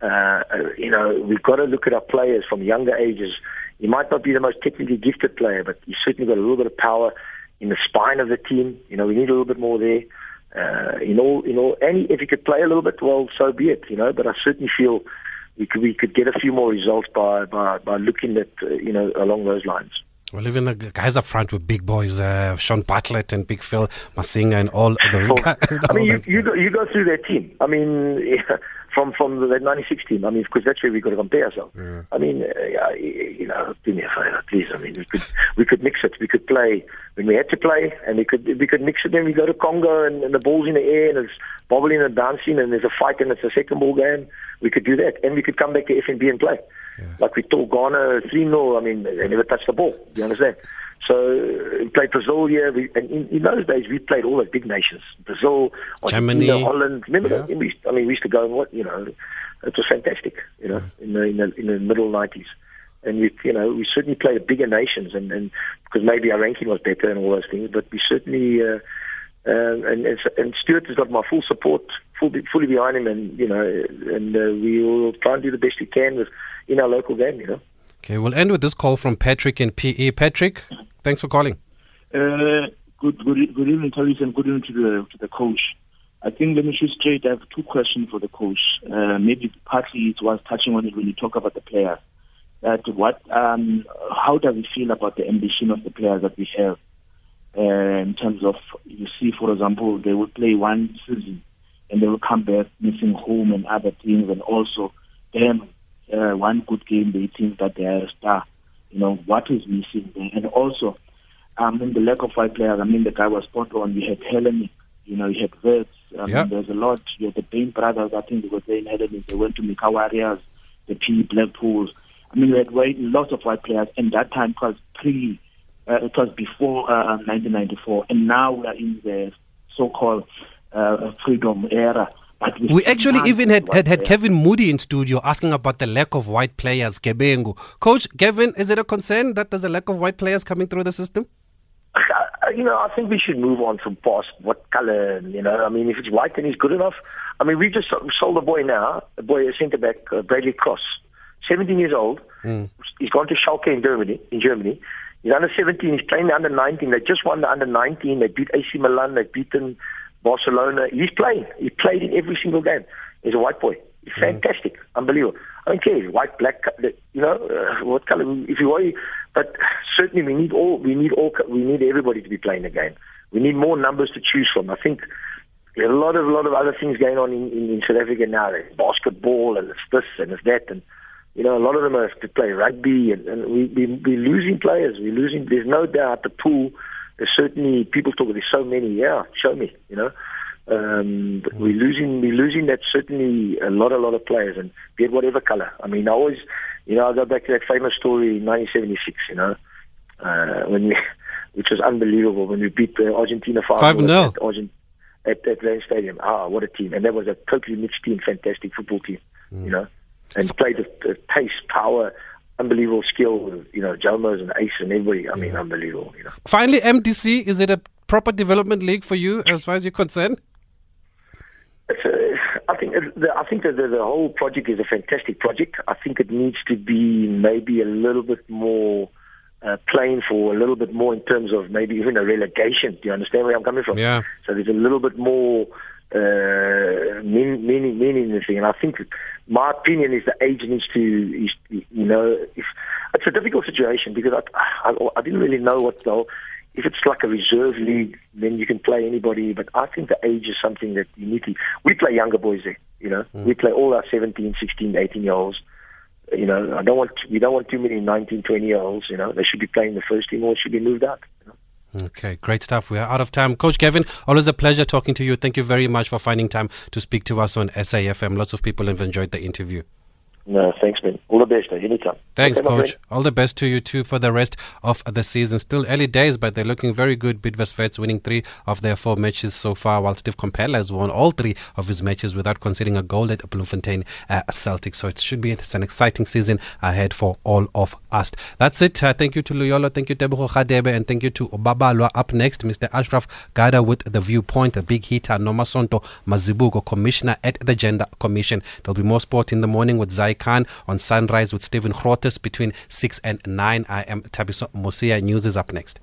uh, you know we've got to look at our players from younger ages. You might not be the most technically gifted player, but you certainly got a little bit of power in the spine of the team. You know, we need a little bit more there. Uh, in all, in all, any if you could play a little bit, well, so be it. You know, but I certainly feel we could we could get a few more results by by by looking at uh, you know along those lines.
Well, even the guys up front with big boys, uh, Shaun Bartlett and Big Phil Masinga and all those guys.
I mean, you, you, go, you go through their team. I mean, yeah, from from the 96 team. I mean, because that's where we got to compare ourselves.
Yeah.
I mean, uh, you know, do me a favor, please. I mean, we could we could mix it. We could play when we had to play, and we could we could mix it when we go to Congo and, and the ball's in the air and it's bobbling and bouncing and there's a fight and it's a second ball game. We could do that, and we could come back to FNB and play. Like we told Ghana 3 0. I mean, they never touched the ball. Do you understand? So we played Brazil here. We, and in, in those days, we played all the big nations: Brazil,
Germany.
Holland. Remember
Yeah.
that? We, used- I mean, we used to go and what you know, it was fantastic. You know, in the in the, in the middle '90s, and we you know we certainly played bigger nations, and and because maybe our ranking was better and all those things, but we certainly. Uh, uh, and, and and Stuart has got my full support, full, fully behind him, and you know, and uh, we will try and do the best we can with in our local game. You know.
Okay, we'll end with this call from Patrick in PE. Patrick, thanks for calling.
Uh, good, good, good evening, Terry, and good evening to the to the coach. I think let me shoot straight. I have two questions for the coach. Uh, maybe partly it was touching on it when you talk about the players. That what, um, how does he feel about the ambition of the players that we have? Uh, in terms of, you see, for example, they will play one season and they will come back missing home and other things, and also them uh, one good game they think that they are a star. You know what is missing there, and also um, in the lack of white players, I mean, the guy was spot on. We had Hellenic, you know, you had Wits. I
Yeah.
mean, there's a lot. You had the Bain brothers, I think they were playing Hellenic. They went to Michau Warriors, the P Blackpools. I mean, we had white, lots of white players, and that time was pre, uh, it was before uh, 1994, and now we are in the so-called uh, freedom era. But
We actually even had, had, had. Kevin Moody in studio asking about the lack of white players, Gebengu. Coach, Gavin, is it a concern that there's a lack of white players coming through the system?
Uh, you know, I think we should move on from past what color. You know, I mean, if it's white, then he's good enough. I mean, we just sold a boy now, a boy, a centre back, uh, Bradley Cross, 17 years old. He's gone to Schalke in Germany. In Germany, he's under 17. He's playing the under 19. They just won the under 19. They beat AC Milan. They've beaten Barcelona. He's playing. He played in every single game. He's a white boy. He's fantastic, unbelievable. I don't care, white, black, you know, uh, what color if you want. But certainly, we need all. We need all. We need everybody to be playing the game. We need more numbers to choose from. I think there's a lot of a lot of other things going on in, in, in South Africa now. There's basketball and it's this and it's that and you know a lot of them have to play rugby and, and we, we we're losing players. We're losing. There's no doubt the pool. There's certainly people talk. There's so many. Yeah, show me. You know. Um, but we're losing, we're losing that certainly a lot, a lot of players, and be it whatever color. I mean, I always, you know, I go back to that famous story in 1976. You know, uh, when we, which was unbelievable when we beat the Argentina 5
5-0.
at, Argent, at at Stadium. Ah, what a team! And that was a totally mixed team, fantastic football team. You know, and played with uh, pace, power, unbelievable skill. You know, Jalmos and Ace and everybody. I mean, unbelievable. You know.
Finally, MDC, is it a proper development league for you as far as you're concerned?
It's a, I think the, I think that the, the whole project is a fantastic project. I think it needs to be maybe a little bit more uh, playing for a little bit more in terms of maybe even a relegation. Do you understand where I'm coming from?
Yeah.
So there's a little bit more uh, meaning, meaning, meaning in the thing. And I think my opinion is the age needs to, is, you know, if, it's a difficult situation because I, I, I didn't really know what the if it's like a reserve league, then you can play anybody. But I think the age is something that you need to. We play younger boys there, you know. Mm. We play all our 17, 16, 18 year olds. You know, I don't want we don't want too many 19, 20 year olds. You know, they should be playing the first team or should be moved out.
Okay, great stuff. We are out of time. Coach Gavin, always a pleasure talking to you. Thank you very much for finding time to speak to us on SAFM. Lots of people have enjoyed the interview.
No, thanks, man. All the best. Eh? Anytime.
Thanks,
Okay,
coach. All the best to you too for the rest of the season. Still early days, but they're looking very good. Bidvest Wits winning three of their four matches so far, while Steve Komphela has won all three of his matches without conceding a goal at Bloemfontein uh, Celtic. So it should be it's an exciting season ahead for all of us. That's it. Uh, thank you to Luyolo, thank you to Tebogo Khadebe, and thank you to Obabalwa. Up next, Mr. Ashraf Garda with the viewpoint, a big hitter, Nomasonto Mazibuko, Commissioner at the Gender Commission. There'll be more sport in the morning with Zai Khan on Sunrise with Stephen Grootes between 6 and 9. I am Thabiso Mosia. News is up next.